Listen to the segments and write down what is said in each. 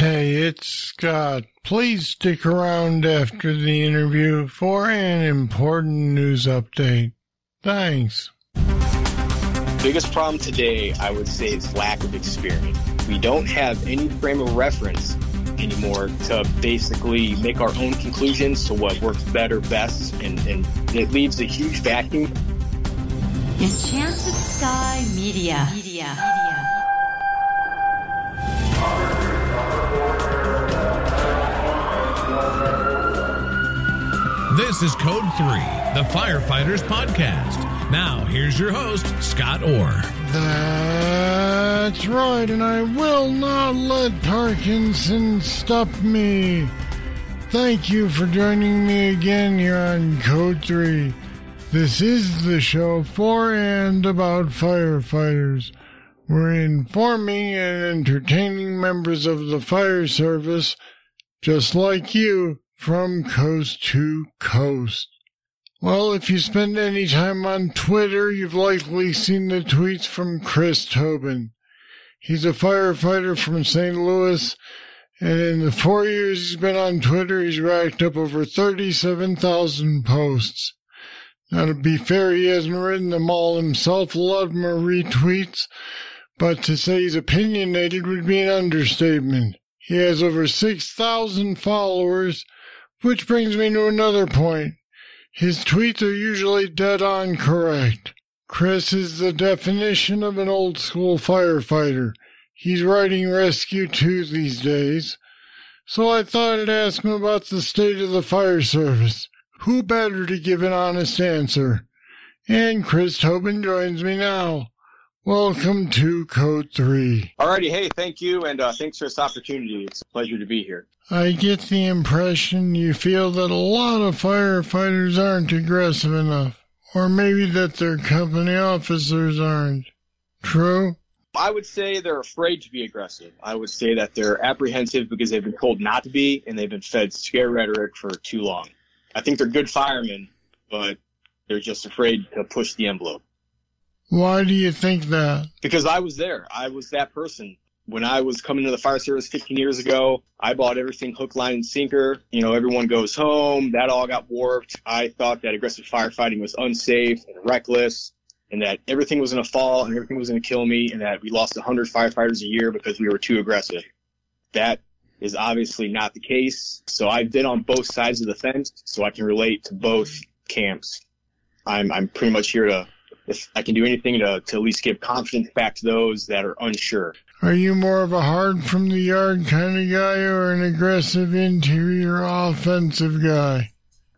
Hey, it's Scott. Please stick around after the interview for an important news update. Thanks. Biggest problem today, I would say, is lack of experience. We don't have any frame of reference anymore to basically make our own conclusions to what works better, best, and, and it leaves a huge vacuum. Enchanted Sky Media. Media. Media. This is Code 3, the Firefighters Podcast. Now, here's your host, Scott Orr. That's right, and I will not let Parkinson stop me. Thank you for joining me again here on Code 3. This is the show for and about firefighters. We're informing and entertaining members of the fire service, just like you, from coast to coast. Well, if you spend any time on Twitter, you've likely seen the tweets from Chris Tobin. He's a firefighter from St. Louis, and in the four years he's been on Twitter, he's racked up over 37,000 posts. Now, to be fair, he hasn't written them all himself. A lot of them are retweets, but to say he's opinionated would be an understatement. He has over 6,000 followers, which brings me to another point. His tweets are usually dead on correct. Chris is the definition of an old school firefighter. He's writing Rescue 2 these days. So I thought I'd ask him about the state of the fire service. Who better to give an honest answer? And Chris Tobin joins me now. Welcome to Code 3. Alrighty, hey, thank you, and uh, thanks for this opportunity. It's a pleasure to be here. I get the impression you feel that a lot of firefighters aren't aggressive enough, or maybe that their company officers aren't. True? I would say they're afraid to be aggressive. I would say that they're apprehensive because they've been told not to be, and they've been fed scare rhetoric for too long. I think they're good firemen, but they're just afraid to push the envelope. Why do you think that? Because I was there. I was that person. When I was coming to the fire service 15 years ago, I bought everything hook, line, and sinker. You know, everyone goes home. That all got warped. I thought that aggressive firefighting was unsafe and reckless and that everything was going to fall and everything was going to kill me and that we lost 100 firefighters a year because we were too aggressive. That is obviously not the case. So I've been on both sides of the fence, so I can relate to both camps. I'm, I'm pretty much here to if I can do anything to, to at least give confidence back to those that are unsure. Are you more of a hard from the yard kind of guy or an aggressive interior offensive guy?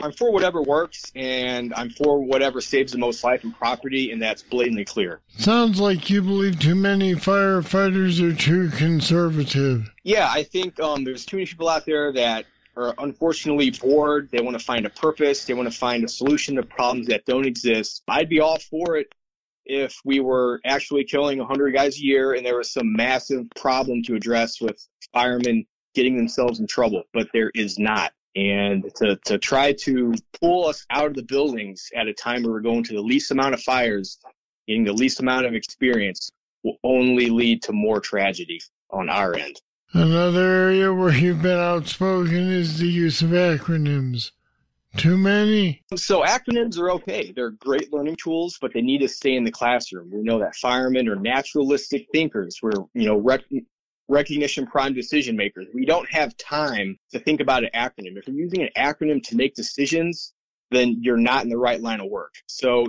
I'm for whatever works and I'm for whatever saves the most life and property, and that's blatantly clear. Sounds like you believe too many firefighters are too conservative. Yeah, I think um, there's too many people out there that are unfortunately bored. They want to find a purpose. They want to find a solution to problems that don't exist. I'd be all for it if we were actually killing 100 guys a year and there was some massive problem to address with firemen getting themselves in trouble, but there is not. And to, to try to pull us out of the buildings at a time where we're going to the least amount of fires, getting the least amount of experience, will only lead to more tragedy on our end. Another area where you've been outspoken is the use of acronyms. Too many? So acronyms are okay. They're great learning tools, but they need to stay in the classroom. We know that firemen are naturalistic thinkers. We're, you know, rec- recognition prime decision makers. We don't have time to think about an acronym. If you're using an acronym to make decisions, then you're not in the right line of work. So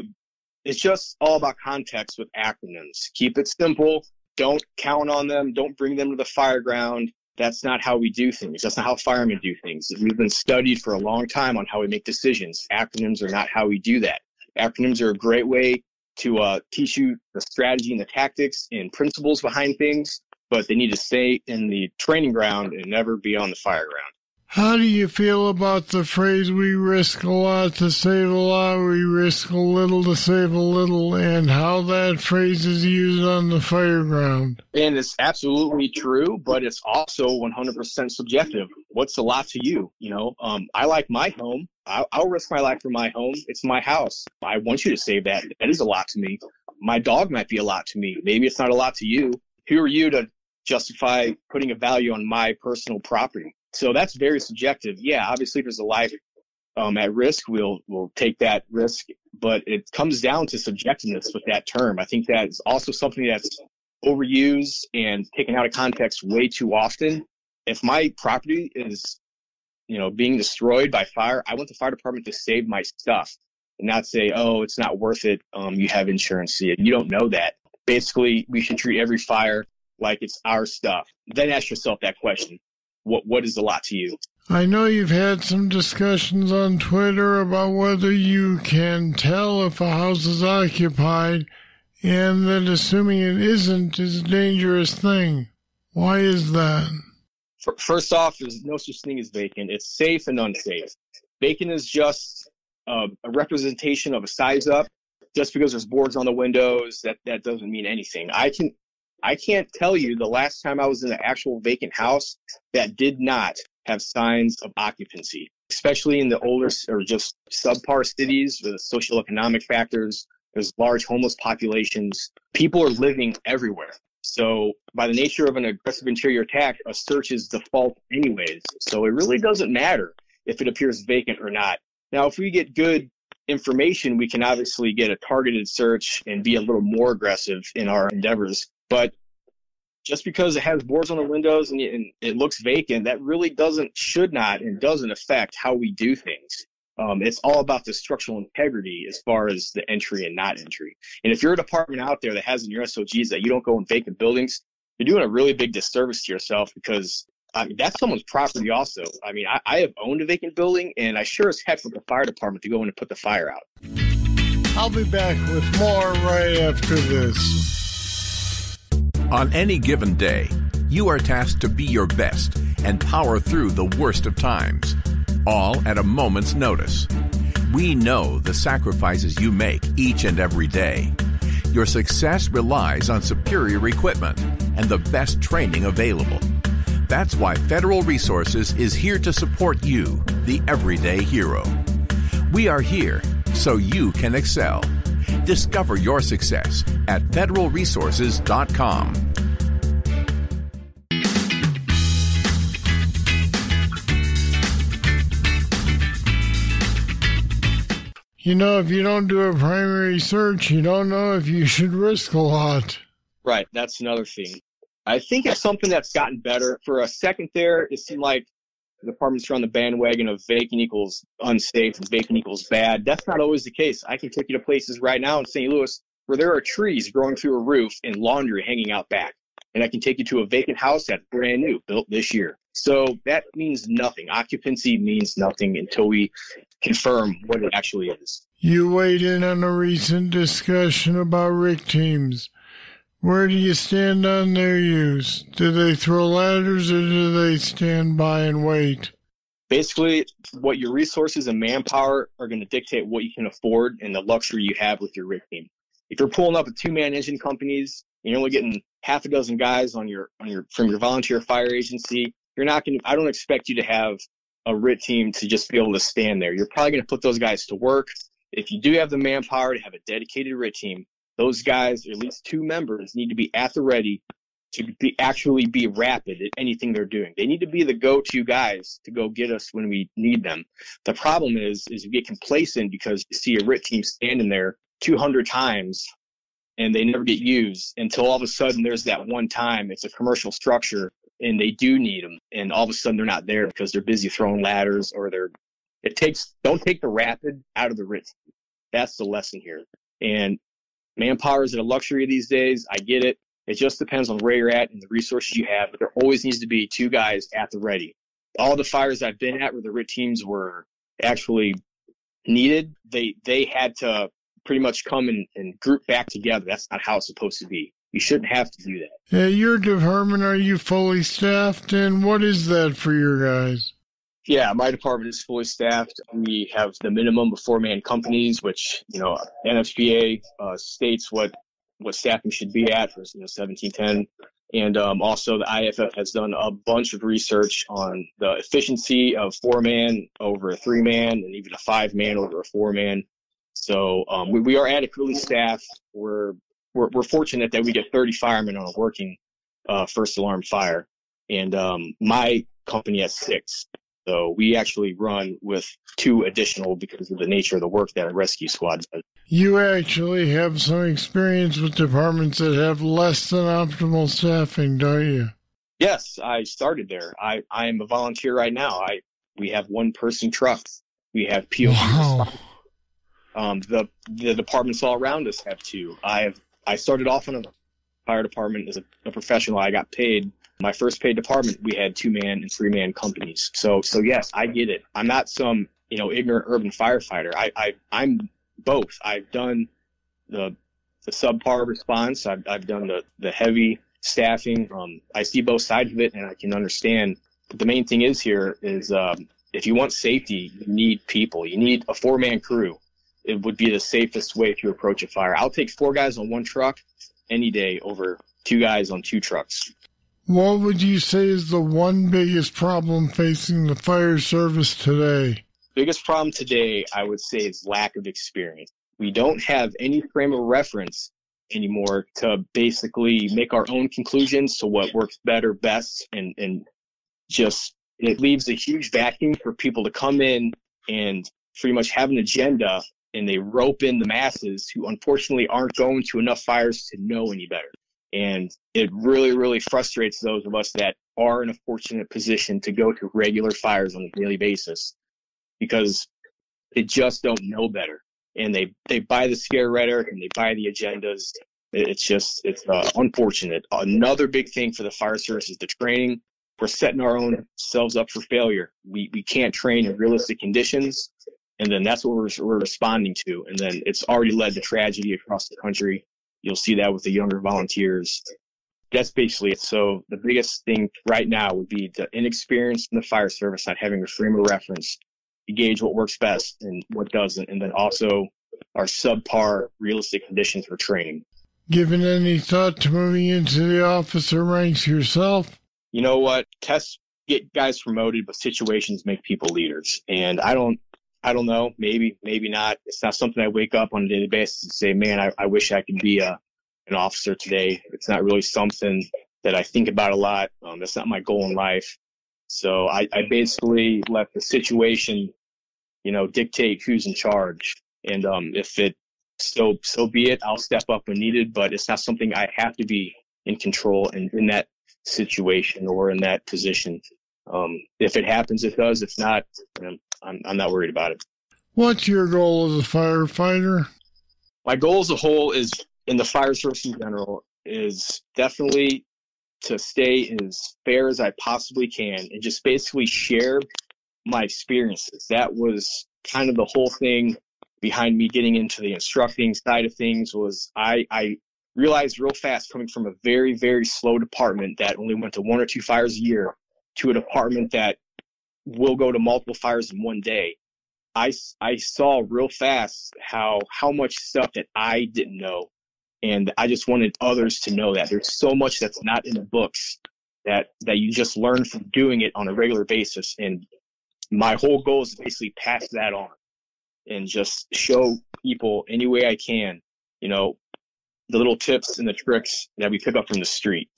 it's just all about context with acronyms. Keep it simple. Don't count on them. Don't bring them to the fire ground. That's not how we do things. That's not how firemen do things. We've been studied for a long time on how we make decisions. Acronyms are not how we do that. Acronyms are a great way to uh, teach you the strategy and the tactics and principles behind things, but they need to stay in the training ground and never be on the fire ground. How do you feel about the phrase, we risk a lot to save a lot, we risk a little to save a little, and how that phrase is used on the fire ground? And it's absolutely true, but it's also 100% subjective. What's a lot to you? You know, um, I like my home. I'll, I'll risk my life for my home. It's my house. I want you to save that. That is a lot to me. My dog might be a lot to me. Maybe it's not a lot to you. Who are you to justify putting a value on my personal property. So that's very subjective. Yeah, obviously there's a life um, at risk. We'll we'll take that risk, but it comes down to subjectiveness with that term. I think that is also something that's overused and taken out of context way too often. If my property is, you know, being destroyed by fire, I want the fire department to save my stuff and not say, oh, it's not worth it. Um, you have insurance. See it. You don't know that. Basically, we should treat every fire like it's our stuff. Then ask yourself that question. What, what is a lot to you? I know you've had some discussions on Twitter about whether you can tell if a house is occupied and that assuming it isn't is a dangerous thing. Why is that? First off, there's no such thing as vacant. It's safe and unsafe. Vacant is just uh, a representation of a size up. Just because there's boards on the windows, that, that doesn't mean anything. I can I can't tell you the last time I was in an actual vacant house that did not have signs of occupancy, especially in the older or just subpar cities with social economic factors. There's large homeless populations. People are living everywhere. So by the nature of an aggressive interior attack, a search is default anyways. So it really doesn't matter if it appears vacant or not. Now, if we get good information, we can obviously get a targeted search and be a little more aggressive in our endeavors. But just because it has boards on the windows and it, looks vacant, that really doesn't, should not, and doesn't affect how we do things. Um, it's all about the structural integrity as far as the entry and not entry. And if you're a department out there that has in your SOGs that you don't go in vacant buildings, you're doing a really big disservice to yourself because I mean, that's someone's property also. I mean, I, I have owned a vacant building and I sure as heck want the fire department to go in and put the fire out. I'll be back with more right after this. On any given day, you are tasked to be your best and power through the worst of times, all at a moment's notice. We know the sacrifices you make each and every day. Your success relies on superior equipment and the best training available. That's why Federal Resources is here to support you, the everyday hero. We are here so you can excel. Discover your success at federalresources.com. You know, if you don't do a primary search, you don't know if you should risk a lot. Right. That's another thing. I think it's something that's gotten better. For a second there, it seemed like the departments are on the bandwagon of vacant equals unsafe and vacant equals bad. That's not always the case. I can take you to places right now in St. Louis where there are trees growing through a roof and laundry hanging out back. And I can take you to a vacant house that's brand new, built this year. So that means nothing. Occupancy means nothing until we confirm what it actually is. You weighed in on a recent discussion about RIC teams. Where do you stand on their use? Do they throw ladders or do they stand by and wait? Basically, what your resources and manpower are going to dictate what you can afford and the luxury you have with your RIC team. If you're pulling up with two man engine companies and you're only getting half a dozen guys on your on your from your volunteer fire agency, you're not going to. I don't expect you to have a RIT team to just be able to stand there. You're probably going to put those guys to work. If you do have the manpower to have a dedicated RIT team, those guys, or at least two members, need to be at the ready to be actually be rapid at anything they're doing. They need to be the go-to guys to go get us when we need them. The problem is, is you get complacent because you see a RIT team standing there 200 times and they never get used until all of a sudden there's that one time it's a commercial structure and they do need them and all of a sudden they're not there because they're busy throwing ladders or they're it takes don't take the rapid out of the RIT. That's the lesson here. And Manpower is a luxury these days. I get it. It just depends on where you're at and the resources you have. But there always needs to be two guys at the ready. All the fires I've been at where the RIT teams were actually needed, they they had to pretty much come and, and group back together. That's not how it's supposed to be. You shouldn't have to do that. At your department, are you fully staffed? And what is that for your guys? Yeah, my department is fully staffed. We have the minimum of four man companies, which, you know, NFPA uh, states what, what staffing should be at for, you know, 1710. And um, also the IAFF has done a bunch of research on the efficiency of four man over a three man and even a five man over a four man. So um, we, we are adequately staffed. We're, we're, we're fortunate that we get 30 firemen on a working uh, first alarm fire, and um, my company has six. So we actually run with two additional because of the nature of the work that a rescue squad does. You actually have some experience with departments that have less than optimal staffing, don't you? Yes, I started there. I, I am a volunteer right now. I we have one person trucks. We have POC. Wow. Um, the the departments all around us have two. I have I started off in a fire department as a, a professional. I got paid. My first paid department, we had two man and three man companies. So so yes, I get it. I'm not some you know ignorant urban firefighter. I, I I'm both. I've done the the subpar response. I've I've done the the heavy staffing. Um, I see both sides of it, and I can understand. But the main thing is here is um, if you want safety, you need people. You need a four man crew. It would be the safest way to approach a fire. I'll take four guys on one truck any day over two guys on two trucks. What would you say is the one biggest problem facing the fire service today? Biggest problem today, I would say, is lack of experience. We don't have any frame of reference anymore to basically make our own conclusions to what works better, best, and, and just it leaves a huge vacuum for people to come in and pretty much have an agenda and they rope in the masses who unfortunately aren't going to enough fires to know any better. And it really, really frustrates those of us that are in a fortunate position to go to regular fires on a daily basis because they just don't know better. And they, they buy the scare rhetoric and they buy the agendas. It's just, it's uh, unfortunate. Another big thing for the fire service is the training. We're setting our own selves up for failure. We, we can't train in realistic conditions. And then that's what we're, we're responding to. And then it's already led to tragedy across the country. You'll see that with the younger volunteers. That's basically it. So the biggest thing right now would be the inexperience in the fire service, not having a frame of reference to gauge what works best and what doesn't. And then also our subpar realistic conditions for training. Given any thought to moving into the officer ranks yourself? You know what? Tests get guys promoted, but situations make people leaders. And I don't I don't know. Maybe, maybe not. It's not something I wake up on a daily basis and say, man, I, I wish I could be a, an officer today. It's not really something that I think about a lot. Um, that's not my goal in life. So I, I basically let the situation, you know, dictate who's in charge. And, um, if it, so, so be it. I'll step up when needed, but it's not something I have to be in control in, in that situation or in that position. Um, if it happens, it does. If not, I'm, I'm not worried about it. What's your goal as a firefighter? My goal as a whole is in the fire service in general is definitely to stay as fair as I possibly can and just basically share my experiences. That was kind of the whole thing behind me getting into the instructing side of things was I, I realized real fast coming from a very, very slow department that only went to one or two fires a year to a department that will go to multiple fires in one day. I, I saw real fast how how much stuff that I didn't know, and I just wanted others to know that there's so much that's not in the books that that you just learn from doing it on a regular basis. And my whole goal is basically pass that on and just show people any way I can, you know, the little tips and the tricks that we pick up from the street.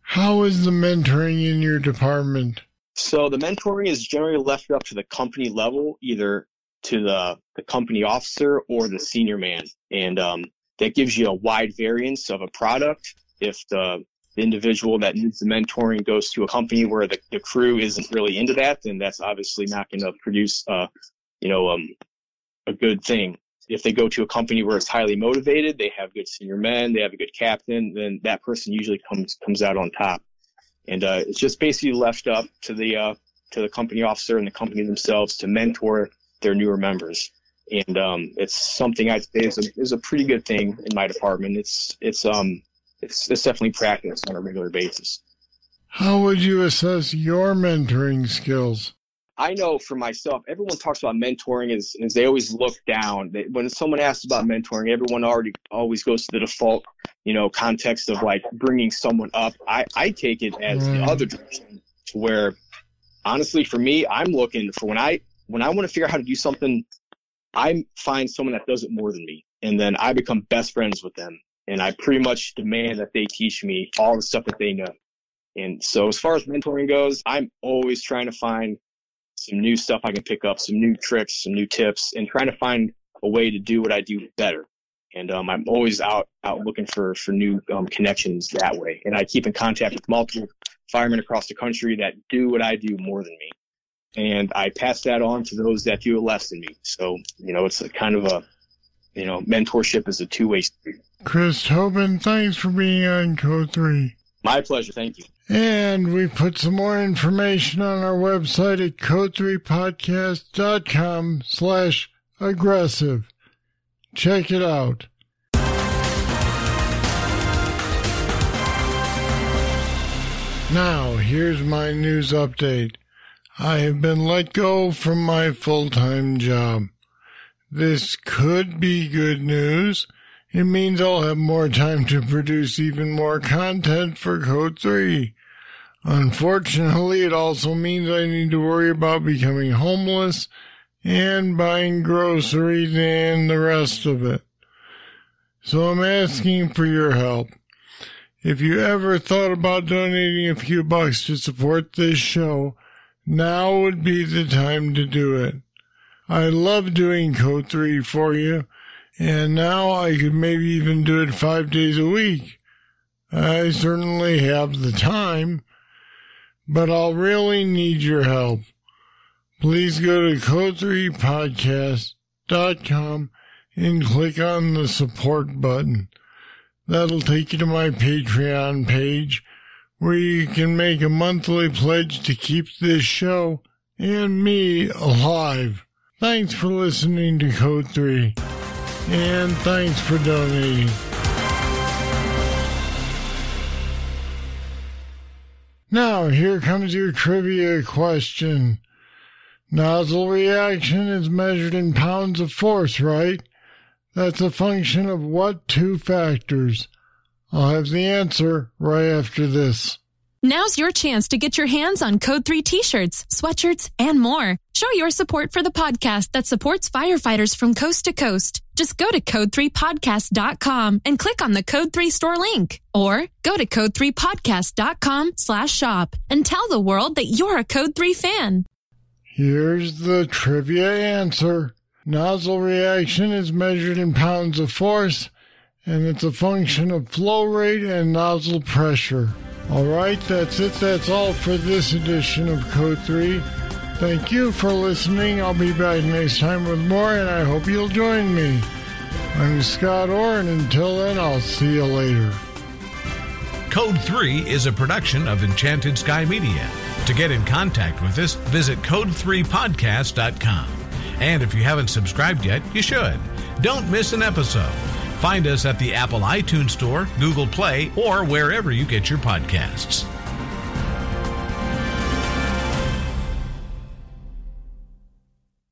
How is the mentoring in your department? So the mentoring is generally left up to the company level, either to the, the company officer or the senior man. And um, that gives you a wide variance of a product. If the, the individual that needs the mentoring goes to a company where the, the crew isn't really into that, then that's obviously not going to produce, uh, you know, um, a good thing. If they go to a company where it's highly motivated, they have good senior men, they have a good captain, then that person usually comes comes out on top and uh, it's just basically left up to the uh, to the company officer and the company themselves to mentor their newer members. And um, it's something I'd say is a, is a pretty good thing in my department. It's it's um it's, it's definitely practiced on a regular basis. How would you assess your mentoring skills? I know for myself, everyone talks about mentoring as, as they always look down. They, when someone asks about mentoring, everyone already always goes to the default, you know, context of like bringing someone up. I, I take it as mm. the other direction to where honestly for me, I'm looking for when I, when I want to figure out how to do something, I find someone that does it more than me. And then I become best friends with them. And I pretty much demand that they teach me all the stuff that they know. And so as far as mentoring goes, I'm always trying to find some new stuff I can pick up, some new tricks, some new tips, and trying to find a way to do what I do better. And um, I'm always out out looking for for new um, connections that way. And I keep in contact with multiple firemen across the country that do what I do more than me. And I pass that on to those that do it less than me. So, you know, it's a kind of a, you know, mentorship is a two way street. Chris Tobin, thanks for being on Code 3. My pleasure. Thank you. And we put some more information on our website at code3podcast.com slash aggressive. Check it out. Now, here's my news update. I have been let go from my full-time job. This could be good news. It means I'll have more time to produce even more content for Code 3. Unfortunately, it also means I need to worry about becoming homeless and buying groceries and the rest of it. So I'm asking for your help. If you ever thought about donating a few bucks to support this show, now would be the time to do it. I love doing Code 3 for you, and now I could maybe even do it five days a week. I certainly have the time, but I'll really need your help. Please go to code3podcast.com and click on the support button. That'll take you to my Patreon page where you can make a monthly pledge to keep this show and me alive. Thanks for listening to Code 3 and thanks for donating. Now, here comes your trivia question. Nozzle reaction is measured in pounds of force, right? That's a function of what two factors? I'll have the answer right after this. Now's your chance to get your hands on Code 3 t-shirts, sweatshirts, and more. Show your support for the podcast that supports firefighters from coast to coast. Just go to code3podcast.com and click on the Code 3 store link. Or go to code3podcast.com slash shop and tell the world that you're a Code 3 fan. Here's the trivia answer. Nozzle reaction is measured in pounds of force, and it's a function of flow rate and nozzle pressure. All right, that's it. That's all for this edition of Code 3. Thank you for listening. I'll be back next time with more, and I hope you'll join me. I'm Scott Orr, and until then, I'll see you later. Code 3 is a production of Enchanted Sky Media. To get in contact with us, visit code3podcast.com. And if you haven't subscribed yet, you should. Don't miss an episode. Find us at the Apple iTunes Store, Google Play, or wherever you get your podcasts.